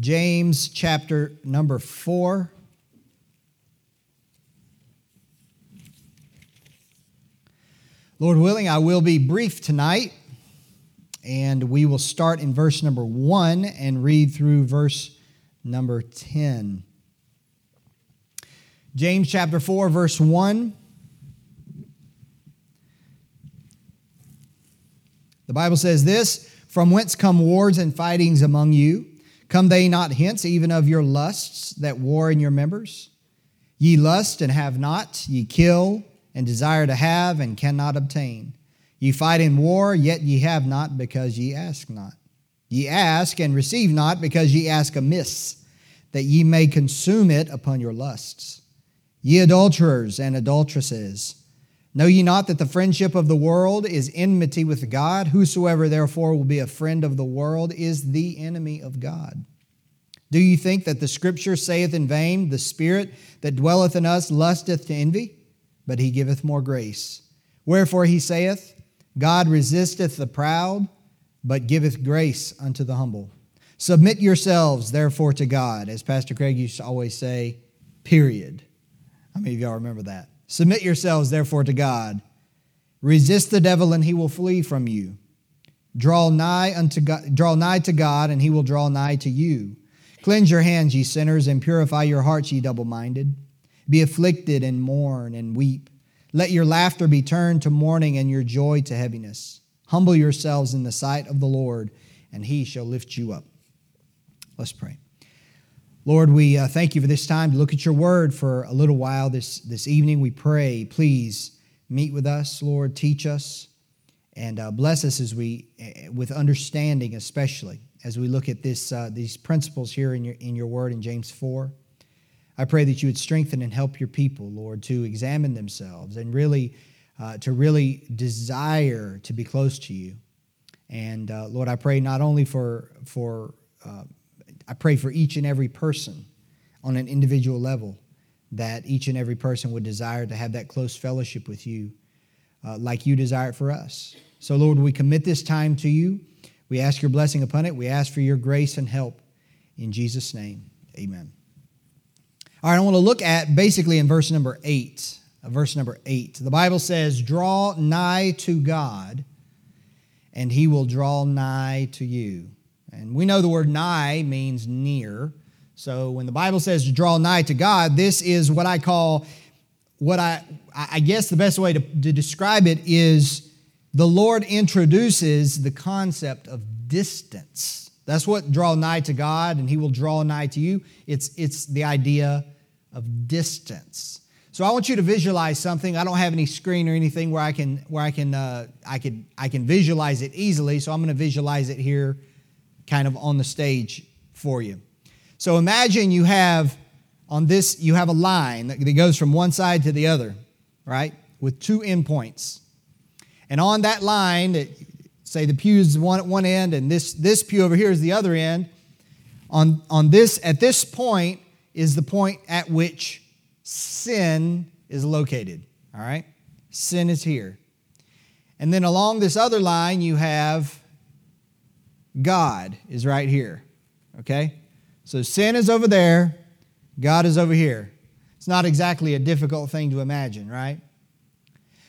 James chapter number 4. Lord willing, I will be brief tonight, and we will start in verse number 1 and read through verse number 10. James chapter 4, verse 1. The Bible says this From whence come wars and fightings among you? Come they not hence, even of your lusts that war in your members? Ye lust and have not, ye kill and desire to have and cannot obtain. Ye fight in war, yet ye have not, because ye ask not. Ye ask and receive not, because ye ask amiss, that ye may consume it upon your lusts. Ye adulterers and adulteresses, Know ye not that the friendship of the world is enmity with God? Whosoever therefore will be a friend of the world is the enemy of God. Do you think that the scripture saith in vain, The Spirit that dwelleth in us lusteth to envy? But he giveth more grace. Wherefore he saith, God resisteth the proud, but giveth grace unto the humble. Submit yourselves, therefore, to God, as Pastor Craig used to always say, period. How many of y'all remember that? Submit yourselves, therefore, to God. Resist the devil, and he will flee from you. Draw nigh unto God, draw nigh to God, and he will draw nigh to you. Cleanse your hands, ye sinners, and purify your hearts, ye double-minded. Be afflicted and mourn and weep. Let your laughter be turned to mourning and your joy to heaviness. Humble yourselves in the sight of the Lord, and he shall lift you up. Let's pray. Lord, we uh, thank you for this time to look at your word for a little while this, this evening. We pray, please meet with us, Lord, teach us, and uh, bless us as we, uh, with understanding especially, as we look at this, uh, these principles here in your, in your word in James 4. I pray that you would strengthen and help your people, Lord, to examine themselves and really, uh, to really desire to be close to you. And uh, Lord, I pray not only for, for I pray for each and every person on an individual level that each and every person would desire to have that close fellowship with you uh, like you desire it for us. So, Lord, we commit this time to you. We ask your blessing upon it. We ask for your grace and help. In Jesus' name, amen. All right, I want to look at basically in verse number eight. Uh, verse number eight. The Bible says, Draw nigh to God, and he will draw nigh to you. And we know the word nigh means near. So when the Bible says to draw nigh to God, this is what I call what I I guess the best way to, to describe it is the Lord introduces the concept of distance. That's what draw nigh to God and he will draw nigh to you. It's it's the idea of distance. So I want you to visualize something. I don't have any screen or anything where I can where I can uh, I could I can visualize it easily. So I'm going to visualize it here kind of on the stage for you. So imagine you have on this, you have a line that goes from one side to the other, right? With two endpoints. And on that line, say the pew is one at one end and this, this pew over here is the other end. On, on this, at this point is the point at which sin is located. All right? Sin is here. And then along this other line, you have God is right here. Okay? So sin is over there, God is over here. It's not exactly a difficult thing to imagine, right?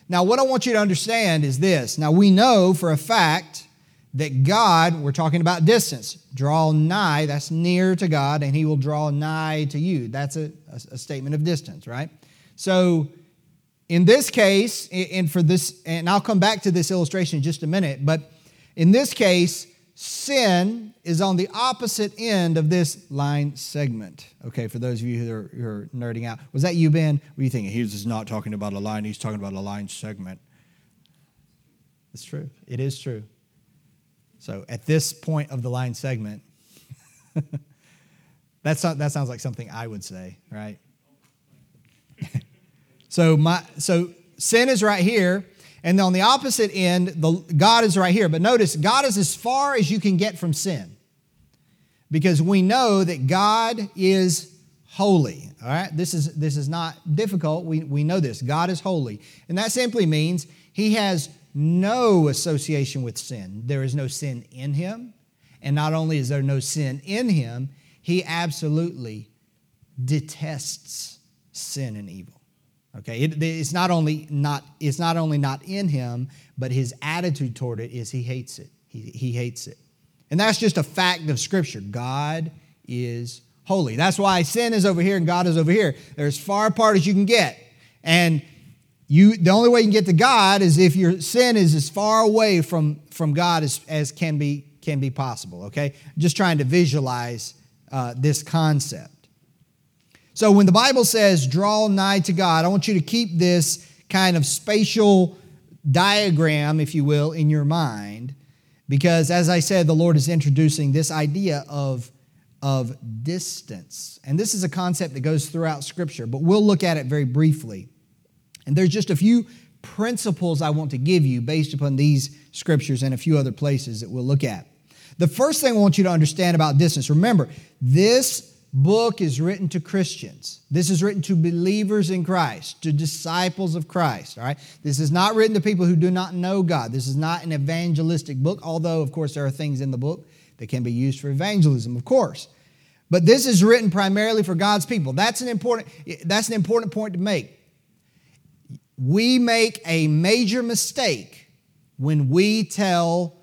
Now, what I want you to understand is this. Now, we know for a fact that God, we're talking about distance, draw nigh, that's near to God, and He will draw nigh to you. That's a, a, statement of distance, right? So, in this case, and for this, and I'll come back to this illustration in just a minute, but in this case, sin is on the opposite end of this line segment. Okay, for those of you who are, who are nerding out. Was that you, Ben? What are you thinking? He's just not talking about a line, he's talking about a line segment. It's true. It is true. So at this point of the line segment, that's not, that sounds like something I would say, right? so my so sin is right here, and on the opposite end, the, God is right here. But notice, God is as far as you can get from sin. Because we know that God is holy. All right? This is, this is not difficult. We, we know this. God is holy. And that simply means he has no association with sin. There is no sin in him. And not only is there no sin in him, He absolutely detests sin and evil. Okay, it, it's not only not it's not only not in him, but his attitude toward it is he hates it. He, he hates it, and that's just a fact of Scripture. God is holy. That's why sin is over here and God is over here. They're as far apart as you can get, and you the only way you can get to God is if your sin is as far away from from God as, as can be can be possible. Okay, just trying to visualize uh, this concept. So when the Bible says draw nigh to God, I want you to keep this kind of spatial diagram, if you will, in your mind, because as I said, the Lord is introducing this idea of, of distance. And this is a concept that goes throughout Scripture, but we'll look at it very briefly. And there's just a few principles I want to give you based upon these scriptures and a few other places that we'll look at. The first thing I want you to understand about distance remember, this book is written to Christians. This is written to believers in Christ, to disciples of Christ, all right? This is not written to people who do not know God. This is not an evangelistic book, although, of course, there are things in the book that can be used for evangelism, of course. But this is written primarily for God's people. That's an important, that's an important point to make. We make a major mistake when we tell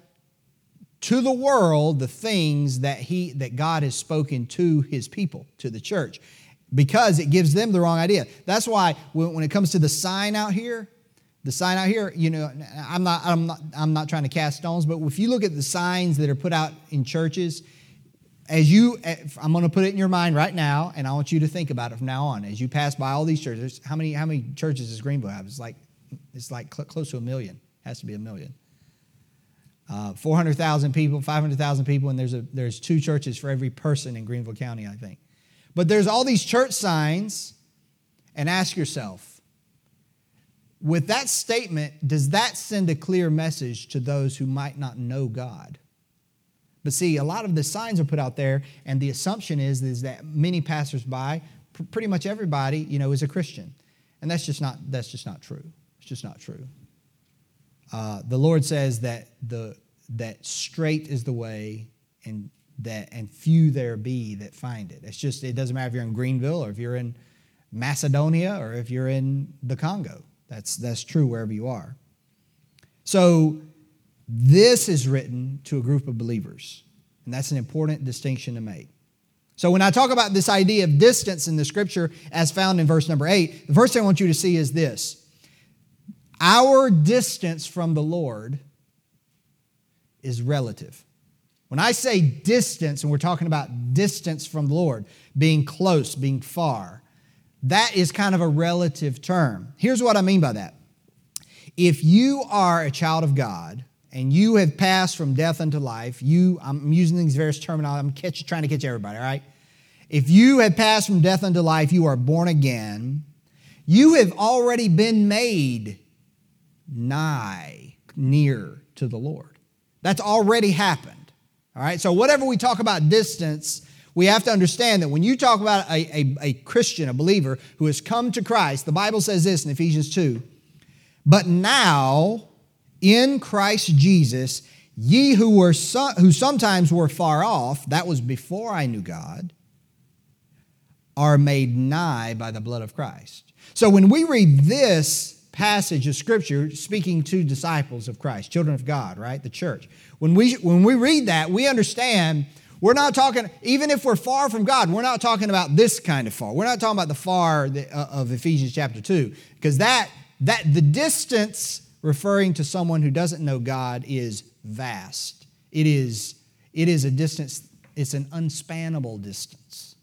to the world the things that he that God has spoken to his people, to the church, because it gives them the wrong idea. That's why when it comes to the sign out here, the sign out here, you know, I'm not, I'm not, I'm not trying to cast stones, but if you look at the signs that are put out in churches, as you, eh, I'm going to put it in your mind right now, and I want you to think about it from now on. As you pass by all these churches, how many, how many churches does Greenville have? It's like, it's like close to a million. It has to be a million uh, 400,000 people, 500,000 people, and there's, a, there's two churches for every person in Greenville County, I think. But there's all these church signs, and ask yourself, with that statement, does that send a clear message to those who might not know God? But see, a lot of the signs are put out there, and the assumption is, is that many passersby, pretty much everybody, you know, is a Christian. And that's just not, that's just not true. It's just not true. Uh, the Lord says that the that straight is the way, and that and few there be that find it. It's just it doesn't matter if you're in Greenville or if you're in Macedonia or if you're in the Congo. That's that's true wherever you are. So this is written to a group of believers, and that's an important distinction to make. So when I talk about this idea of distance in the scripture as found in verse number 8, the first thing I want you to see is this our distance from the Lord is relative. When I say distance, and we're talking about distance from the Lord, being close, being far, that is kind of a relative term. Here's what I mean by that. If you are a child of God and you have passed from death unto life, you, I'm using these various terminology, I'm catch, trying to catch everybody, all right? If you have passed from death unto life, you are born again, you have already been made nigh, near to the Lord. That's already happened. All right, so whatever we talk about distance, we have to understand that when you talk about a, a, a, Christian, a believer who has come to Christ, the Bible says this in Ephesians 2 But now, in Christ Jesus, ye who were so, who sometimes were far off, that was before I knew God, are made nigh by the blood of Christ. So when we read this passage of scripture speaking to disciples of Christ, children of God, right? The church. When we when we read that, we understand we're not talking even if we're far from God, we're not talking about this kind of far. We're not talking about the far uh, of Ephesians chapter 2 because that that the distance referring to someone who doesn't know God is vast. It is it is a distance it's an unspannable distance.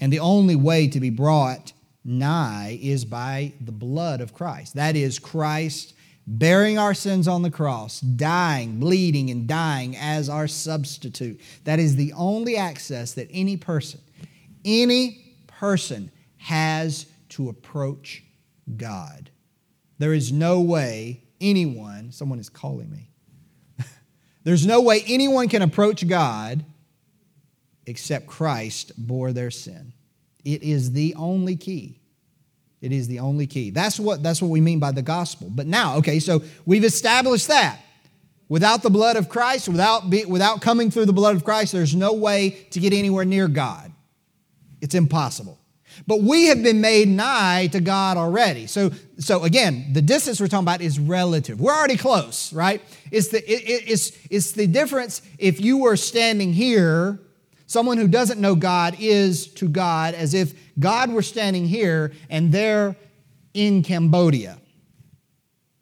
And the only way to be brought nigh is by the blood of Christ. That is, Christ bearing our sins on the cross, dying, bleeding, and dying as our substitute. That is the only access that any person, any person has to approach God. There is no way anyone, someone is calling me. There's no way anyone can approach God except Christ bore their sin. It is the only key. It is the only key. That's what, that's what we mean by the gospel. But now, okay, so we've established that. Without the blood of Christ, without, be, without coming through the blood of Christ, there's no way to get anywhere near God. It's impossible. But we have been made nigh to God already. So, so again, the distance we're talking about is relative. We're already close, right? It's the, it, it's, it's the difference if you were standing here, someone who doesn't know God is to God as if God were standing here and they're in Cambodia.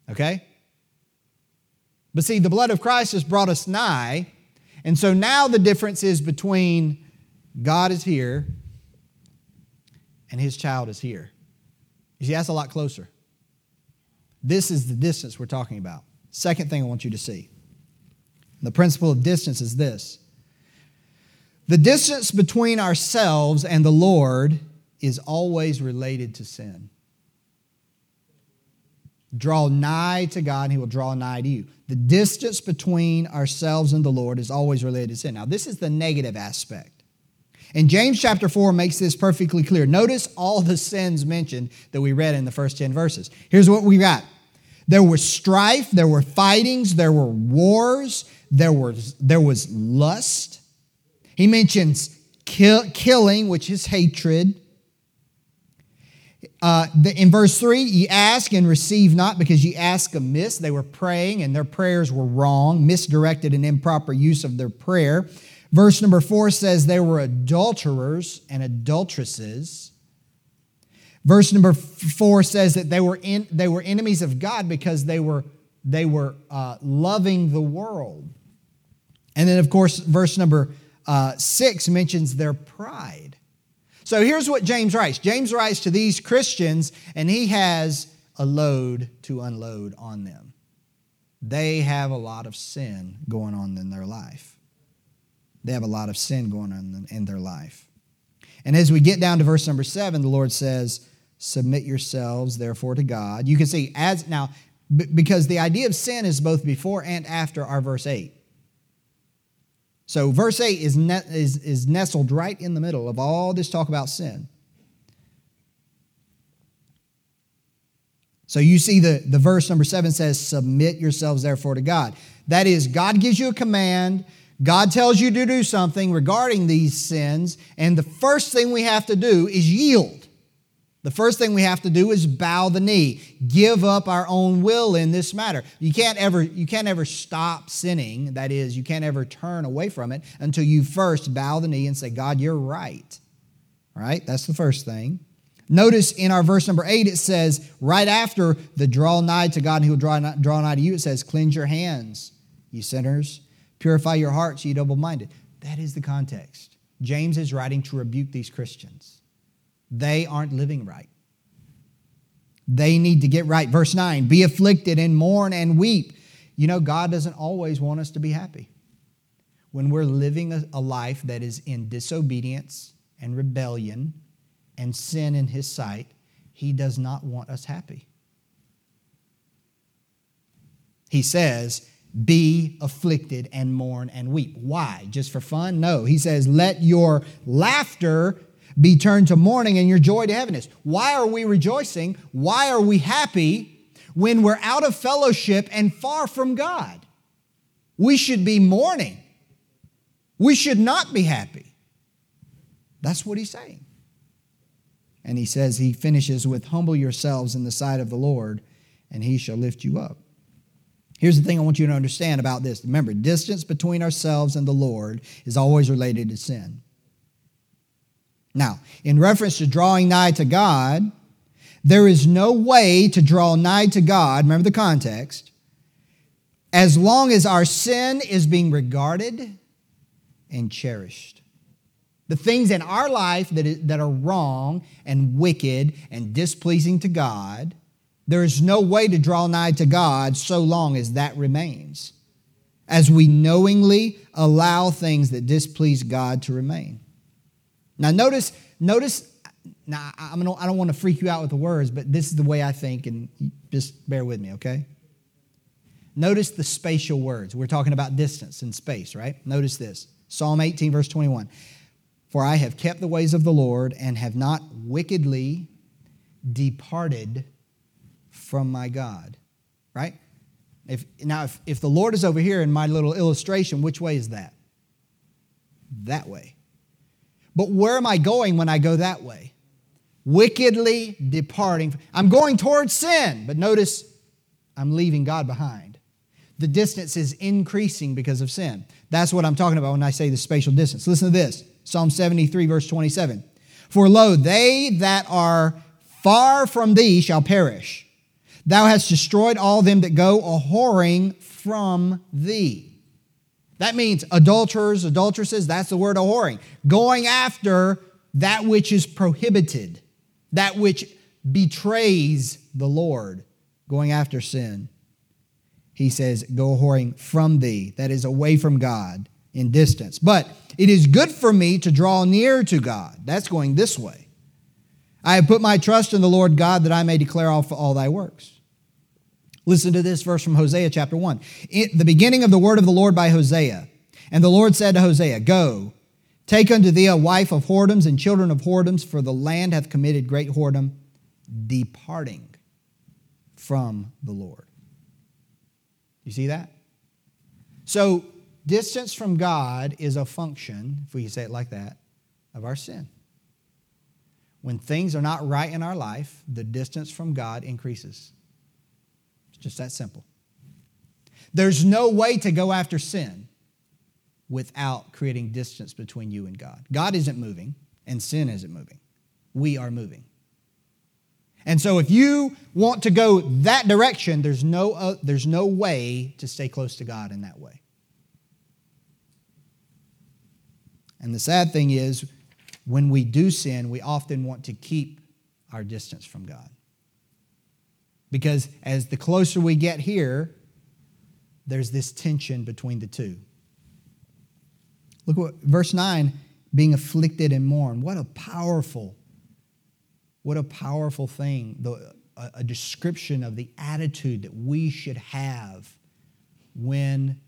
Okay? But see, the blood of Christ has brought us nigh. And so now the difference is between God is here and his child is here. You see, that's a lot closer. This is the distance we're talking about. Second thing I want you to see the principle of distance is this the distance between ourselves and the Lord is always related to sin. Draw nigh to God, and He will draw nigh to you. The distance between ourselves and the Lord is always related to sin. Now, this is the negative aspect. And James chapter 4 makes this perfectly clear. Notice all the sins mentioned that we read in the first 10 verses. Here's what we got there was strife, there were fightings, there were wars, there was, there was lust. He mentions kill, killing, which is hatred. Uh, the, in verse 3, ye ask and receive not because ye ask amiss. They were praying and their prayers were wrong, misdirected and improper use of their prayer. Verse number four says they were adulterers and adulteresses. Verse number four says that they were, in, they were enemies of God because they were, they were uh, loving the world. And then, of course, verse number uh, six mentions their pride. So here's what James writes James writes to these Christians, and he has a load to unload on them. They have a lot of sin going on in their life. They have a lot of sin going on in their life. And as we get down to verse number seven, the Lord says, Submit yourselves, therefore, to God. You can see, as now, because the idea of sin is both before and after our verse 8. So, verse 8 is, ne- is, is nestled right in the middle of all this talk about sin. So, you see the, the verse number 7 says, Submit yourselves, therefore, to God. That is, God gives you a command God tells you to do something regarding these sins, and the first thing we have to do is yield. The first thing we have to do is bow the knee, give up our own will in this matter. You can't ever, you can't ever stop sinning. That is, you can't ever turn away from it until you first bow the knee and say, God, you're right. All right? That's the first thing. Notice in our verse number eight, it says, right after the draw nigh to God and he will draw, draw nigh to you, it says, cleanse your hands, you sinners, Purify your hearts, ye double minded. That is the context. James is writing to rebuke these Christians. They aren't living right. They need to get right. Verse 9 Be afflicted and mourn and weep. You know, God doesn't always want us to be happy. When we're living a, life that is in disobedience and rebellion and sin in His sight, He does not want us happy. He says, be afflicted and mourn and weep. Why? Just for fun? No. He says, let your laughter be turned to mourning and your joy to heaviness. Why are we rejoicing? Why are we happy when we're out of fellowship and far from God? We should be mourning. We should not be happy. That's what he's saying. And he says, he finishes with, Humble yourselves in the sight of the Lord, and he shall lift you up. Here's the thing I want you to understand about this. Remember, distance between ourselves and the Lord is always related to sin. Now, in reference to drawing nigh to God, there is no way to draw nigh to God, remember the context, as long as our sin is being regarded and cherished. The things in our life that, that are wrong and wicked and displeasing to God there is no way to draw nigh to God so long as that remains, as we knowingly allow things that displease God to remain. Now, notice, notice. Now, I'm gonna, I don't want to freak you out with the words, but this is the way I think, and just bear with me, okay? Notice the spatial words. We're talking about distance and space, right? Notice this Psalm 18, verse 21. For I have kept the ways of the Lord and have not wickedly departed from my God. Right? If, now, if, if the Lord is over here in my little illustration, which way is that? That way. But where am I going when I go that way? Wickedly departing. I'm going towards sin, but notice I'm leaving God behind. The distance is increasing because of sin. That's what I'm talking about when I say the spatial distance. Listen to this Psalm 73, verse 27. For lo, they that are far from thee shall perish. Thou hast destroyed all them that go a whoring from thee. That means adulterers, adulteresses, that's the word of whoring. Going after that which is prohibited, that which betrays the Lord, going after sin. He says, Go whoring from thee, that is away from God in distance. But it is good for me to draw near to God. That's going this way. I have put my trust in the Lord God that I may declare all, all thy works. Listen to this verse from Hosea chapter 1. the beginning of the word of the Lord by Hosea. And the Lord said to Hosea, Go, take unto thee a wife of whoredoms and children of whoredoms, for the land hath committed great whoredom, departing from the Lord. You see that? So, distance from God is a function, if we say it like that, of our sin. When things are not right in our life, the distance from God increases. Just that simple. There's no way to go after sin without creating distance between you and God. God isn't moving, and sin isn't moving. We are moving. And so, if you want to go that direction, there's no, uh, there's no way to stay close to God in that way. And the sad thing is, when we do sin, we often want to keep our distance from God. Because as the closer we get here, there's this tension between the two. Look what verse 9 being afflicted and mourn. What a powerful, what a powerful thing. The, a, a description of the attitude that we should have when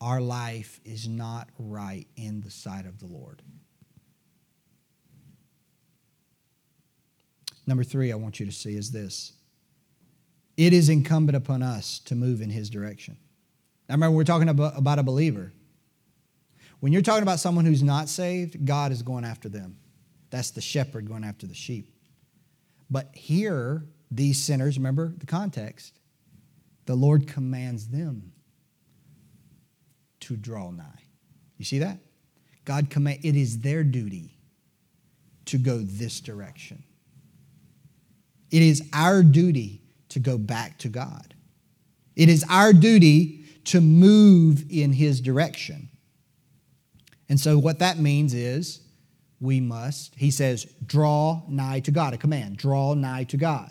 our life is not right in the sight of the Lord. Number three, I want you to see is this it is incumbent upon us to move in his direction. I remember we're talking about, a believer. When you're talking about someone who's not saved, God is going after them. That's the shepherd going after the sheep. But here, these sinners, remember the context, the Lord commands them to draw nigh. You see that? God command it is their duty to go this direction. It is our duty to go back to God. It is our duty to move in His direction. And so, what that means is we must, He says, draw nigh to God, a command, draw nigh to God.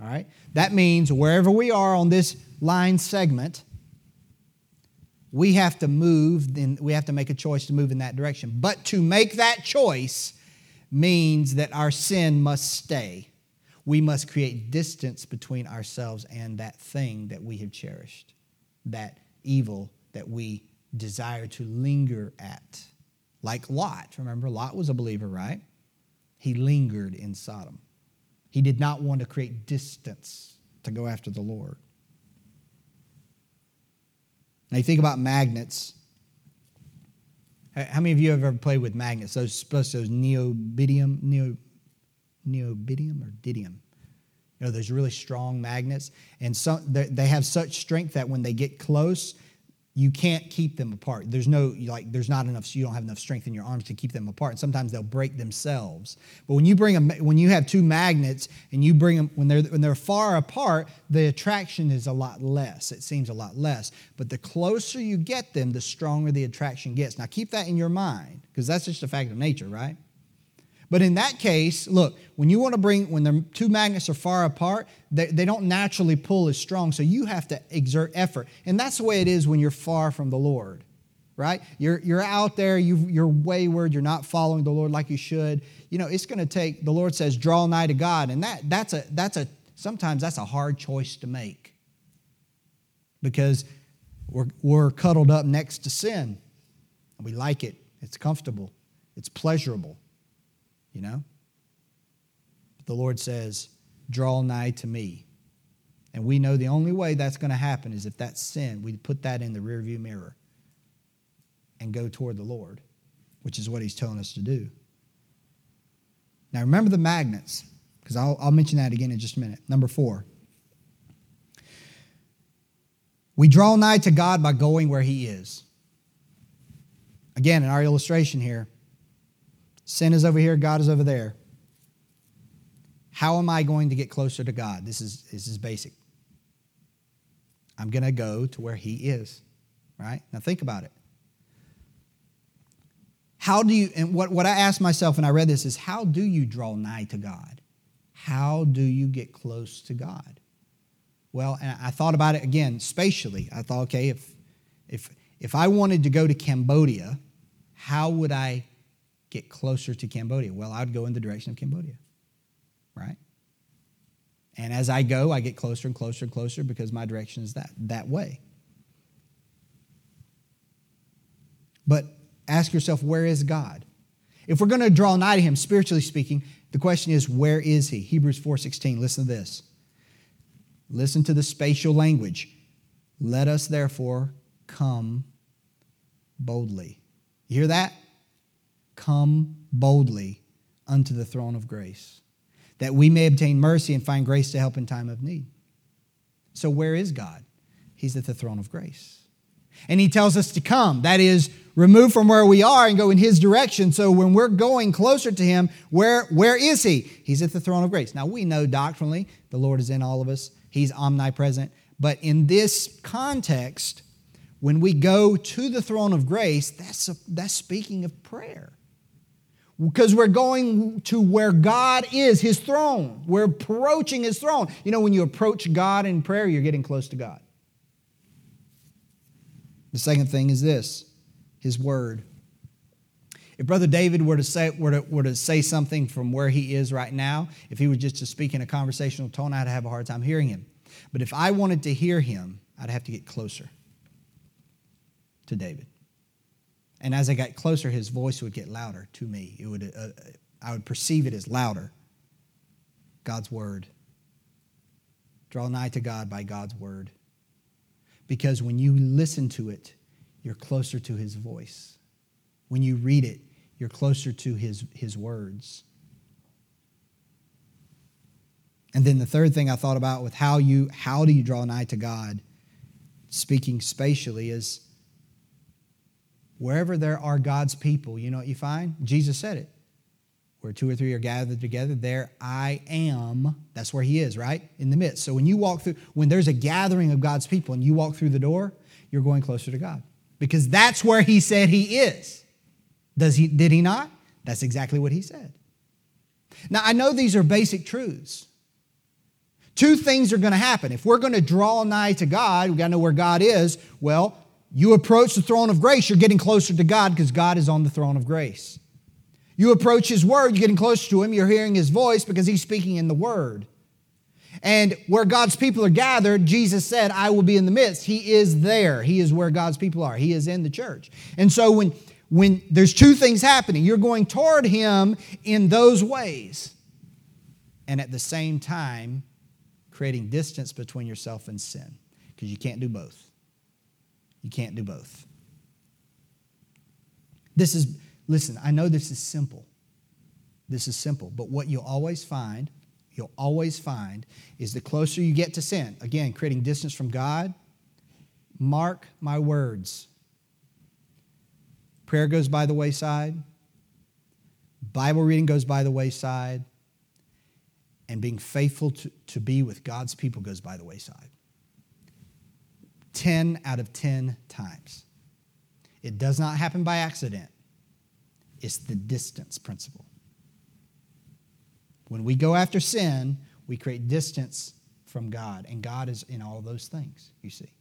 All right? That means wherever we are on this line segment, we have to move, then we have to make a choice to move in that direction. But to make that choice means that our sin must stay we must create distance between ourselves and that thing that we have cherished, that evil that we desire to linger at. Like Lot, remember, Lot was a believer, right? He lingered in Sodom. He did not want to create distance to go after the Lord. Now, you think about magnets. How many of you have ever played with magnets? Those, those neobidium, neo, neobidium or didium. You know, there's really strong magnets, and so they have such strength that when they get close, you can't keep them apart. There's no like there's not enough you don't have enough strength in your arms to keep them apart. And sometimes they'll break themselves. But when you bring them when you have two magnets and you bring them when they're when they're far apart, the attraction is a lot less. It seems a lot less. But the closer you get them, the stronger the attraction gets. Now keep that in your mind because that's just a fact of nature, right? But in that case, look, when you want to bring, when the two magnets are far apart, they, they don't naturally pull as strong. So you have to exert effort. And that's the way it is when you're far from the Lord, right? You're, you're out there, you, you're wayward, you're not following the Lord like you should. You know, it's going to take, the Lord says, draw nigh to God. And that, that's a, that's a, sometimes that's a hard choice to make because we're, we're cuddled up next to sin. We like it, it's comfortable, it's pleasurable you know? The Lord says, Draw nigh to me. And we know the only way that's going to happen is if that sin, we put that in the rearview mirror and go toward the Lord, which is what he's telling us to do. Now, remember the magnets, because I'll, I'll mention that again in just a minute. Number four. We draw nigh to God by going where he is. Again, in our illustration here, sin is over here, God is over there. How am I going to get closer to God? This is, this is basic. I'm going to go to where He is, right? Now think about it. How do you, and what, what I asked myself when I read this is, how do you draw nigh to God? How do you get close to God? Well, and I thought about it again spatially. I thought, okay, if, if, if I wanted to go to Cambodia, how would I get closer to Cambodia? Well, I would go in the direction of Cambodia, right? And as I go, I get closer and closer and closer because my direction is that, that way. But ask yourself, where is God? If we're going to draw nigh to him, spiritually speaking, the question is, where is he? Hebrews 4.16, listen to this. Listen to the spatial language. Let us therefore come boldly. You hear that? Come boldly unto the throne of grace that we may obtain mercy and find grace to help in time of need. So, where is God? He's at the throne of grace. And He tells us to come. That is, remove from where we are and go in His direction. So, when we're going closer to Him, where, where is He? He's at the throne of grace. Now, we know doctrinally the Lord is in all of us, He's omnipresent. But in this context, when we go to the throne of grace, that's, a, that's speaking of prayer because we're going to where God is, His throne. We're approaching His throne. You know, when you approach God in prayer, you're getting close to God. The second thing is this His Word. If Brother David were to say, were to, were to say something from where he is right now, if he was just to speak in a conversational tone, I'd have a hard time hearing him. But if I wanted to hear him, I'd have to get closer to David. And as I got closer, his voice would get louder to me. It would, uh, I would perceive it as louder. God's word. Draw nigh to God by God's word. Because when you listen to it, you're closer to his voice. When you read it, you're closer to his, his words. And then the third thing I thought about with how you how do you draw nigh to God, speaking spatially, is Wherever there are God's people, you know what you find? Jesus said it. Where two or three are gathered together, there I am. That's where He is, right? In the midst. So when you walk through, when there's a gathering of God's people and you walk through the door, you're going closer to God. Because that's where He said He is. Does he, did He not? That's exactly what He said. Now, I know these are basic truths. Two things are going to happen. If we're going to draw nigh to God, we got to know where God is. Well, you approach the throne of grace, you're getting closer to God because God is on the throne of grace. You approach His Word, you're getting closer to Him, you're hearing His voice because He's speaking in the Word. And where God's people are gathered, Jesus said, I will be in the midst. He is there. He is where God's people are. He is in the church. And so when, when there's two things happening, you're going toward Him in those ways. And at the same time, creating distance between yourself and sin because you can't do both. You can't do both. This is, listen, I know this is simple. This is simple, but what you'll always find, you'll always find, is the closer you get to sin, again, creating distance from God, mark my words. Prayer goes by the wayside, Bible reading goes by the wayside, and being faithful to, to be with God's people goes by the wayside. 10 out of 10 times. It does not happen by accident, it's the distance principle. When we go after sin, we create distance from God, and God is in all those things, you see.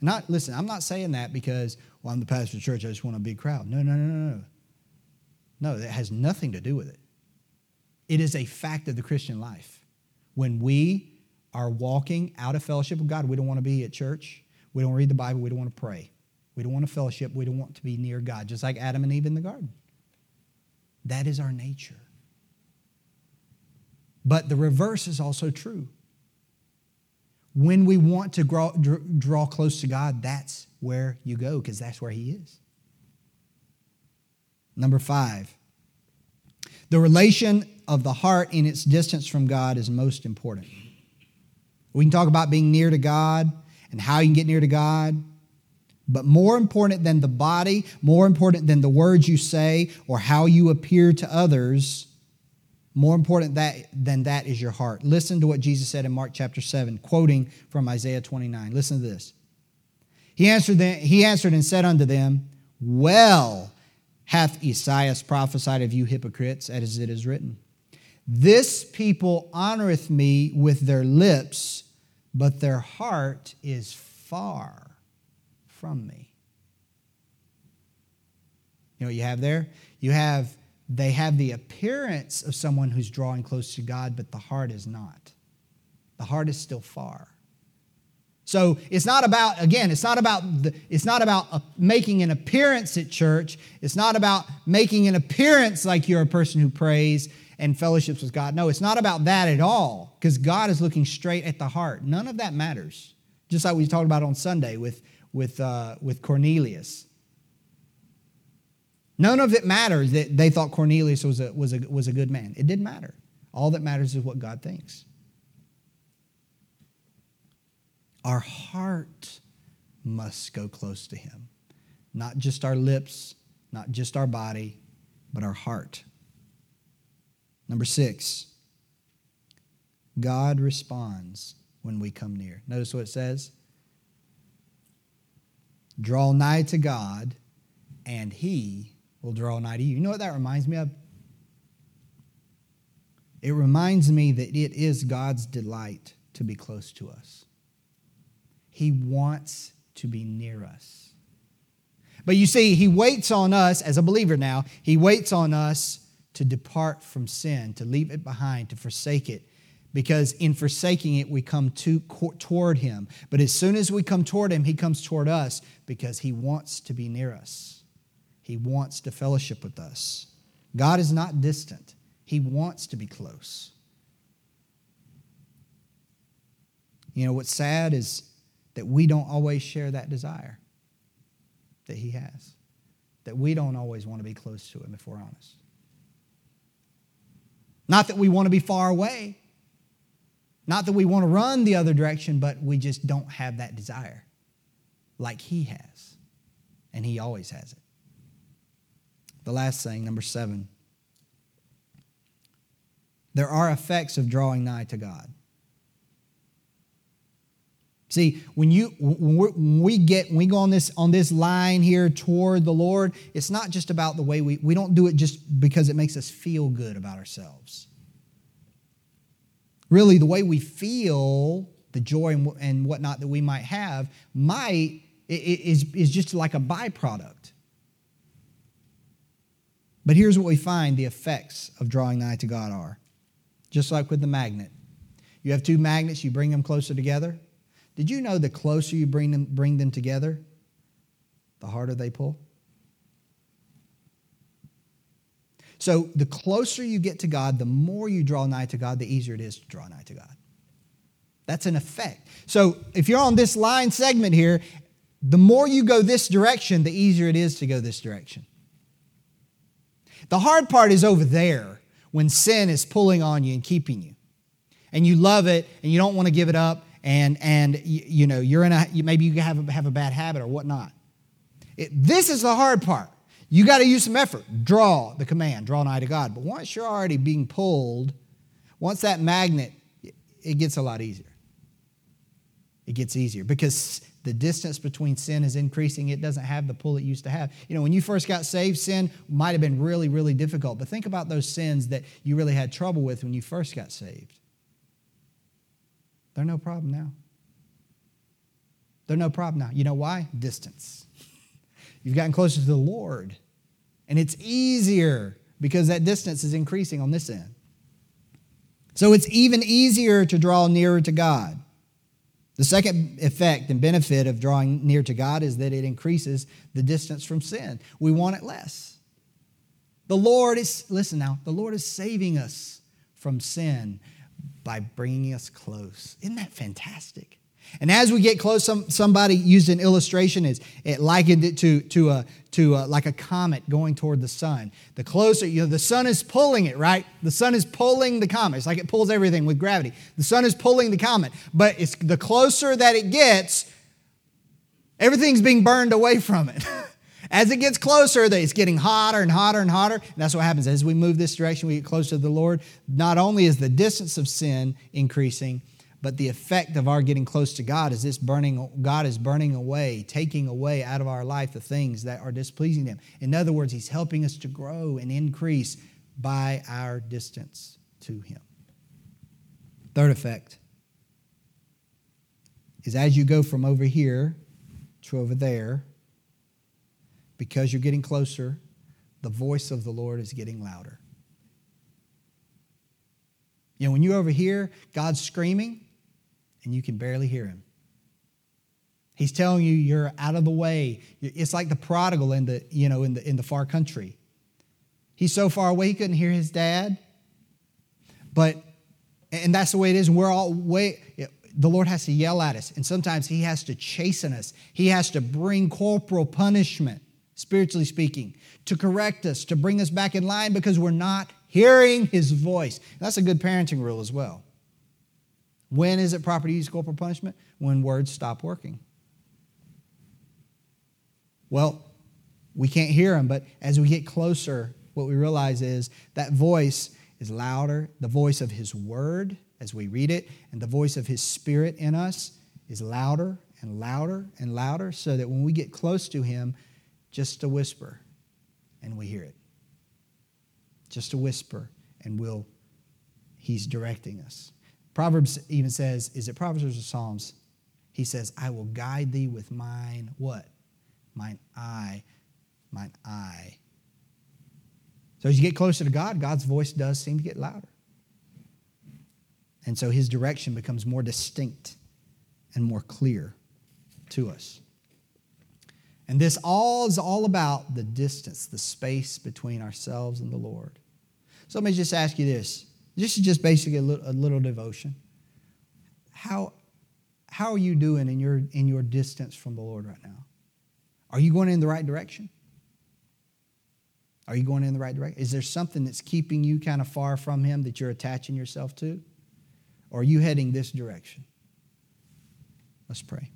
Not listen, I'm not saying that because, well, I'm the pastor of church, I just want a big crowd. No, no, no, no, no. No, that has nothing to do with it. It is a fact of the Christian life. When we are walking out of fellowship with God. We don't want to be at church. We don't read the Bible. We don't want to pray. We don't want to fellowship. We don't want to be near God, just like Adam and Eve in the garden. That is our nature. But the reverse is also true. when we want to draw, draw close to God, that's where you go because that's where He is. Number five, the relation of the heart in its distance from God is most important. We can talk about being near to God and how you can get near to God. But more important than the body, more important than the words you say or how you appear to others, more important that, than that is your heart. Listen to what Jesus said in Mark chapter 7, quoting from Isaiah 29. Listen to this. He answered, them, he answered and said unto them, Well hath Esaias prophesied of you hypocrites, as it is written. This people honoreth me with their lips, but their heart is far from me. You know what you have there? You have, they have the appearance of someone who's drawing close to God, but the heart is not. The heart is still far. So it's not about again, it's not about the, it's not about uh, making an appearance at church. It's not about making an appearance like you're a person who prays and fellowships with God. No, it's not about that at all because God is looking straight at the heart. None of that matters. Just like we talked about on Sunday with with, uh, with Cornelius. None of it matters that they thought Cornelius was a, was, a, was a good man. It didn't matter. All that matters is what God thinks. Our heart must go close to Him. Not just our lips, not just our body, but our heart. Number six, God responds when we come near. Notice what it says Draw nigh to God, and He will draw nigh to you. You know what that reminds me of? It reminds me that it is God's delight to be close to us. He wants to be near us. But you see, He waits on us, as a believer now, He waits on us to depart from sin, to leave it behind, to forsake it, because in forsaking it, we come to, toward him. But as soon as we come toward him, he comes toward us because he wants to be near us. He wants to fellowship with us. God is not distant, he wants to be close. You know, what's sad is that we don't always share that desire that he has, that we don't always want to be close to him, if we're honest. Not that we want to be far away, not that we want to run the other direction, but we just don't have that desire like He has. And He always has it. The last thing, number seven, there are effects of drawing nigh to God. See, when you when we get when we go on this on this line here toward the Lord, it's not just about the way we we don't do it just because it makes us feel good about ourselves. Really, the way we feel, the joy and whatnot that we might have, might is, is just like a byproduct. But here's what we find the effects of drawing nigh to God are. Just like with the magnet. You have two magnets, you bring them closer together. Did you know the closer you bring them, bring them together, the harder they pull? So the closer you get to God, the more you draw nigh to God, the easier it is to draw nigh to God. That's an effect. So if you're on this line segment here, the more you go this direction, the easier it is to go this direction. The hard part is over there when sin is pulling on you and keeping you. And you love it and you don't want to give it up and and you, you know you're in a maybe you have a, have a bad habit or whatnot. It, this is the hard part. You got to use some effort. Draw the command, draw nigh to God. But once you're already being pulled, once that magnet, it gets a lot easier. It gets easier because the distance between sin is increasing. It doesn't have the pull it used to have. You know, when you first got saved, sin might have been really, really difficult. But think about those sins that you really had trouble with when you first got saved. They're no problem now. They're no problem now. You know why? Distance. You've gotten closer to the Lord. And it's easier because that distance is increasing on this end. So it's even easier to draw nearer to God. The second effect and benefit of drawing near to God is that it increases the distance from sin. We want it less. The Lord is, listen now, the Lord is saving us from sin by bringing us close. Isn't that fantastic? And as we get close, some, somebody used an illustration is it likened it to, to, a, to a, like a comet going toward the sun. The closer, you know, the sun is pulling it, right? The sun is pulling the comet. It's like it pulls everything with gravity. The sun is pulling the comet, but it's the closer that it gets, everything's being burned away from it. As it gets closer, it's getting hotter and hotter and hotter. And that's what happens. As we move this direction, we get closer to the Lord. Not only is the distance of sin increasing, but the effect of our getting close to God is this burning, God is burning away, taking away out of our life the things that are displeasing Him. In other words, He's helping us to grow and increase by our distance to Him. Third effect is as you go from over here to over there, because you're getting closer, the voice of the Lord is getting louder. You know, when you're over here, God's screaming, and you can barely hear him. He's telling you you're out of the way. It's like the prodigal in the, you know, in the, in the far country. He's so far away he couldn't hear his dad. But, and that's the way it is. We're all way, the Lord has to yell at us. And sometimes he has to chasten us. He has to bring corporal punishment, spiritually speaking, to correct us, to bring us back in line because we're not hearing his voice. That's a good parenting rule as well. When is it proper to use corporal punishment? When words stop working. Well, we can't hear him, but as we get closer, what we realize is that voice is louder. The voice of His Word as we read it, and the voice of His Spirit in us is louder and louder and louder, so that when we get close to Him, just a whisper, and we hear it. Just a whisper, and we'll, He's directing us. Proverbs even says, is it Proverbs or Psalms? He says, I will guide thee with mine what? Mine eye. Mine eye. So as you get closer to God, God's voice does seem to get louder. And so his direction becomes more distinct and more clear to us. And this all is all about the distance, the space between ourselves and the Lord. So let me just ask you this this is just basically a little, a little devotion. How, how are you doing in your, in your distance from the Lord right now? Are you going in the right direction? Are you going in the right direction? Is there something that's keeping you kind of far from Him that you're attaching yourself to? Or are you heading this direction? Let's pray.